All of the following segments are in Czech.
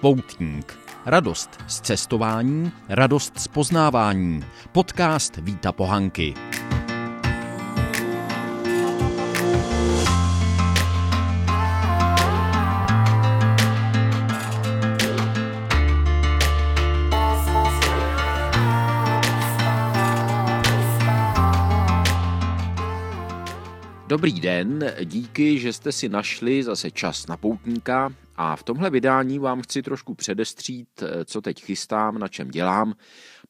Poutník. Radost z cestování, radost z poznávání. Podcast Víta Pohanky. Dobrý den, díky, že jste si našli zase čas na poutníka a v tomhle vydání vám chci trošku předestřít, co teď chystám, na čem dělám,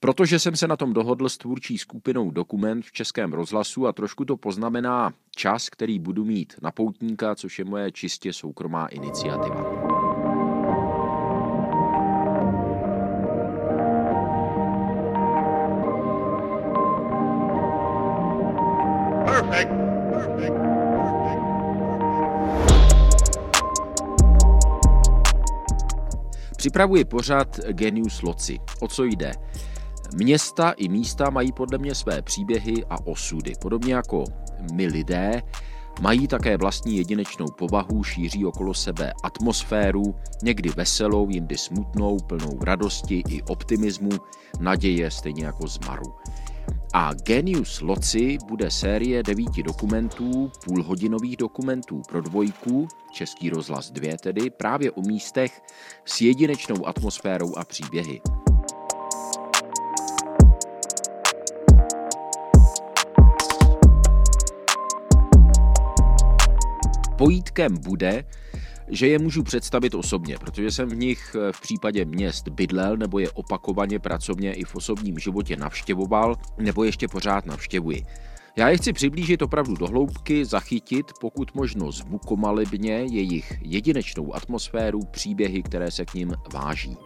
protože jsem se na tom dohodl s tvůrčí skupinou Dokument v Českém rozhlasu a trošku to poznamená čas, který budu mít na poutníka, což je moje čistě soukromá iniciativa. Připravuji pořad Genius Loci. O co jde? Města i místa mají podle mě své příběhy a osudy. Podobně jako my lidé, mají také vlastní jedinečnou povahu, šíří okolo sebe atmosféru, někdy veselou, jindy smutnou, plnou radosti i optimismu, naděje, stejně jako zmaru. A Genius Loci bude série devíti dokumentů, půlhodinových dokumentů pro dvojku, Český rozhlas 2 tedy, právě o místech s jedinečnou atmosférou a příběhy. Pojítkem bude, že je můžu představit osobně, protože jsem v nich eh, v případě měst bydlel nebo je opakovaně pracovně i v osobním životě navštěvoval nebo ještě pořád navštěvuji. Já je chci přiblížit opravdu do hloubky, zachytit pokud možno zvukomalebně jejich jedinečnou atmosféru, příběhy, které se k ním váží.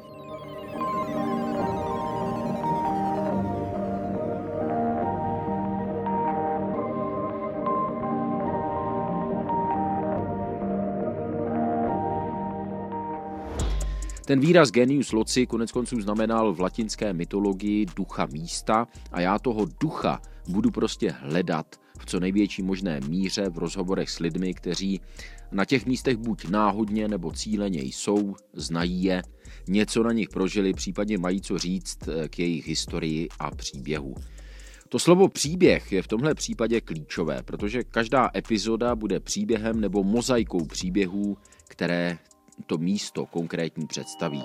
Ten výraz genius loci konec konců znamenal v latinské mytologii ducha místa a já toho ducha budu prostě hledat v co největší možné míře v rozhovorech s lidmi, kteří na těch místech buď náhodně nebo cíleně jsou, znají je, něco na nich prožili, případně mají co říct eh, k jejich historii a příběhu. To slovo příběh je v tomhle případě klíčové, protože každá epizoda bude příběhem nebo mozaikou příběhů, které to místo konkrétní představí.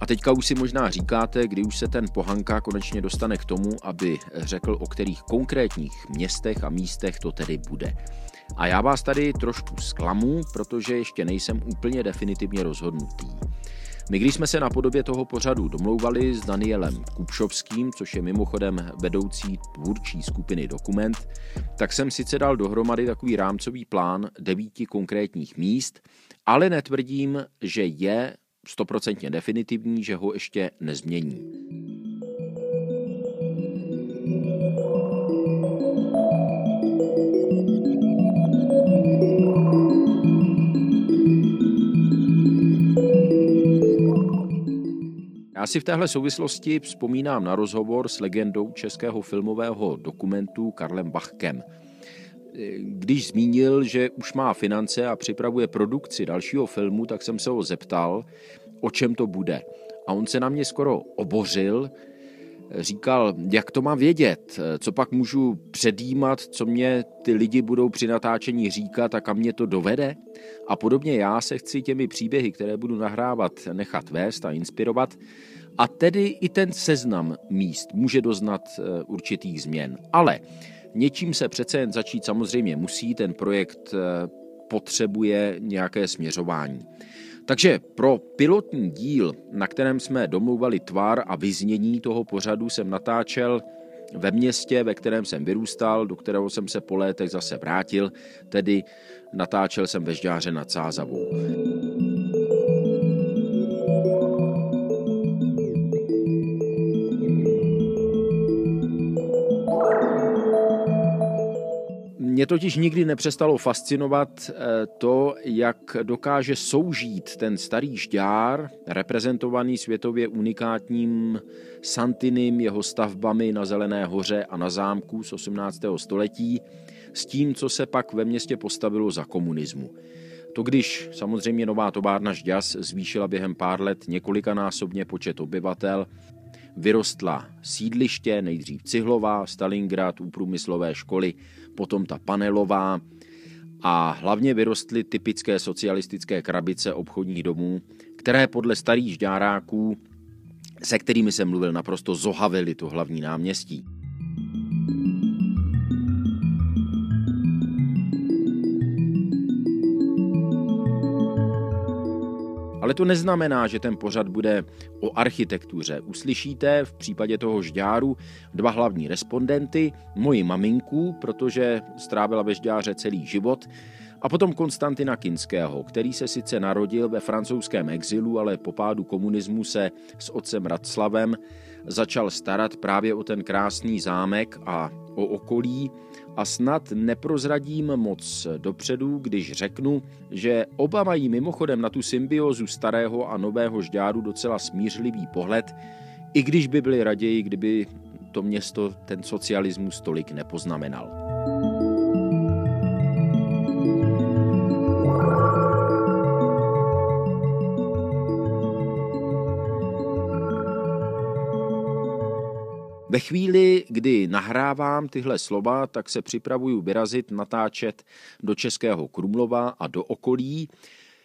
A teďka už si možná říkáte, kdy už se ten pohanka konečně dostane k tomu, aby řekl, o kterých konkrétních městech a místech to tedy bude. A já vás tady trošku zklamu, protože ještě nejsem úplně definitivně rozhodnutý. My když jsme se na podobě toho pořadu domlouvali s Danielem Kupšovským, což je mimochodem vedoucí tvůrčí skupiny Dokument, tak jsem sice dal dohromady takový rámcový plán devíti konkrétních míst, ale netvrdím, že je stoprocentně definitivní, že ho ještě nezmění. Já si v téhle souvislosti vzpomínám na rozhovor s legendou českého filmového dokumentu Karlem Bachkem. Když zmínil, že už má finance a připravuje produkci dalšího filmu, tak jsem se ho zeptal, o čem to bude. A on se na mě skoro obořil, říkal, jak to mám vědět, co pak můžu předjímat, co mě ty lidi budou při natáčení říkat a kam mě to dovede. A podobně já se chci těmi příběhy, které budu nahrávat, nechat vést a inspirovat. A tedy i ten seznam míst může doznat eh, určitých změn. Ale něčím se přece jen začít samozřejmě musí, ten projekt eh, potřebuje nějaké směřování. Takže pro pilotní díl, na kterém jsme domluvali tvar a vyznění toho pořadu, jsem natáčel ve městě, ve kterém jsem vyrůstal, do kterého jsem se po létech zase vrátil, tedy natáčel jsem ve Žďáře nad Sázavou. Mě totiž nikdy nepřestalo fascinovat eh, to, jak dokáže soužít ten starý žďár, reprezentovaný světově unikátním Santinem, jeho stavbami na Zelené hoře a na zámku z 18. století, s tím, co se pak ve městě postavilo za komunismu. To když samozřejmě nová továrna Žďas zvýšila během pár let několikanásobně počet obyvatel, vyrostla sídliště, nejdřív Cihlová, Stalingrad, průmyslové školy, potom ta panelová a hlavně vyrostly typické socialistické krabice obchodních domů, které podle starých žďáráků, se kterými jsem mluvil, naprosto zohavily to hlavní náměstí. Ale to neznamená, že ten pořad bude o architektuře. Uslyšíte v případě toho žďáru dva hlavní respondenty, moji maminku, protože strávila ve žďáře celý život, a potom Konstantina Kinského, který se sice narodil ve francouzském exilu, ale po pádu komunismu se s otcem Radslavem začal starat právě o ten krásný zámek a o okolí a snad neprozradím moc dopředu, když řeknu, že oba mají mimochodem na tu symbiozu starého a nového žďáru docela smířlivý pohled, i když by byli raději, kdyby to město ten socialismus tolik nepoznamenal. Ve chvíli, kdy nahrávám tyhle slova, tak se připravuju vyrazit, natáčet do Českého Krumlova a do okolí.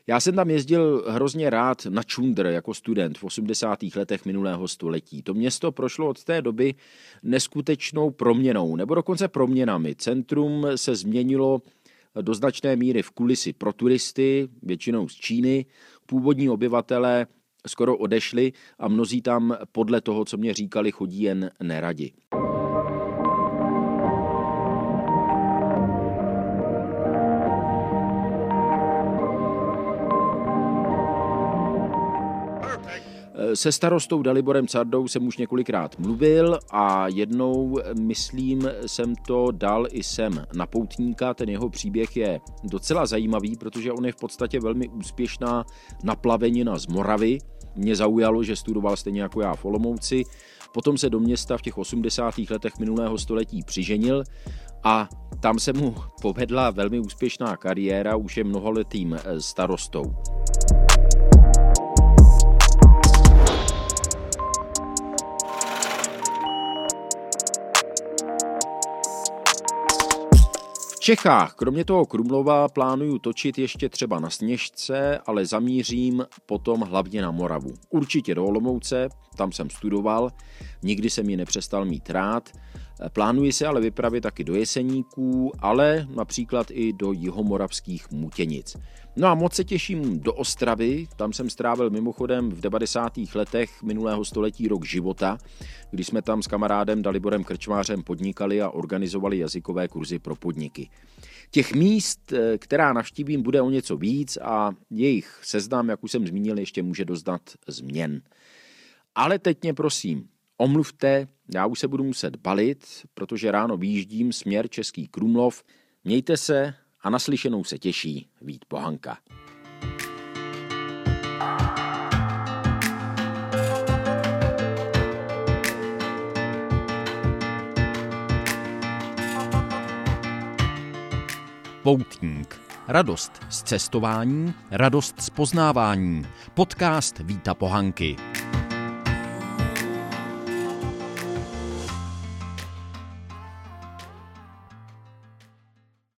Já jsem tam jezdil hrozně rád na Čundr jako student v 80. letech minulého století. To město prošlo od té doby neskutečnou proměnou, nebo dokonce proměnami. Centrum se změnilo do značné míry v kulisy pro turisty, většinou z Číny. Původní obyvatelé skoro odešli a mnozí tam podle toho, co mě říkali, chodí jen neradi. Se starostou Daliborem Cardou jsem už několikrát mluvil a jednou, myslím, jsem to dal i sem na poutníka. Ten jeho příběh je docela zajímavý, protože on je v podstatě velmi úspěšná naplavenina z Moravy, mě zaujalo, že studoval stejně jako já v Olomouci, potom se do města v těch 80. letech minulého století přiženil a tam se mu povedla velmi úspěšná kariéra, už je mnoholetým starostou. Čechách, kromě toho Krumlova, plánuju točit ještě třeba na Sněžce, ale zamířím potom hlavně na Moravu. Určitě do Olomouce, tam jsem studoval, nikdy jsem ji nepřestal mít rád. Plánuji se ale vypravit taky do Jeseníků, ale například i do jihomoravských Mutěnic. No a moc se těším do Ostravy, tam jsem strávil mimochodem v 90. letech minulého století rok života, kdy jsme tam s kamarádem Daliborem Krčmářem podnikali a organizovali jazykové kurzy pro podniky. Těch míst, eh, která navštívím, bude o něco víc a jejich seznam, jak už jsem zmínil, ještě může dozdat změn. Ale teď mě prosím, omluvte, já už se budu muset balit, protože ráno výjíždím směr Český Krumlov. Mějte se a naslyšenou se těší Vít Pohanka. Poutník. Radost z cestování, radost z poznávání. Podcast Víta Pohanky.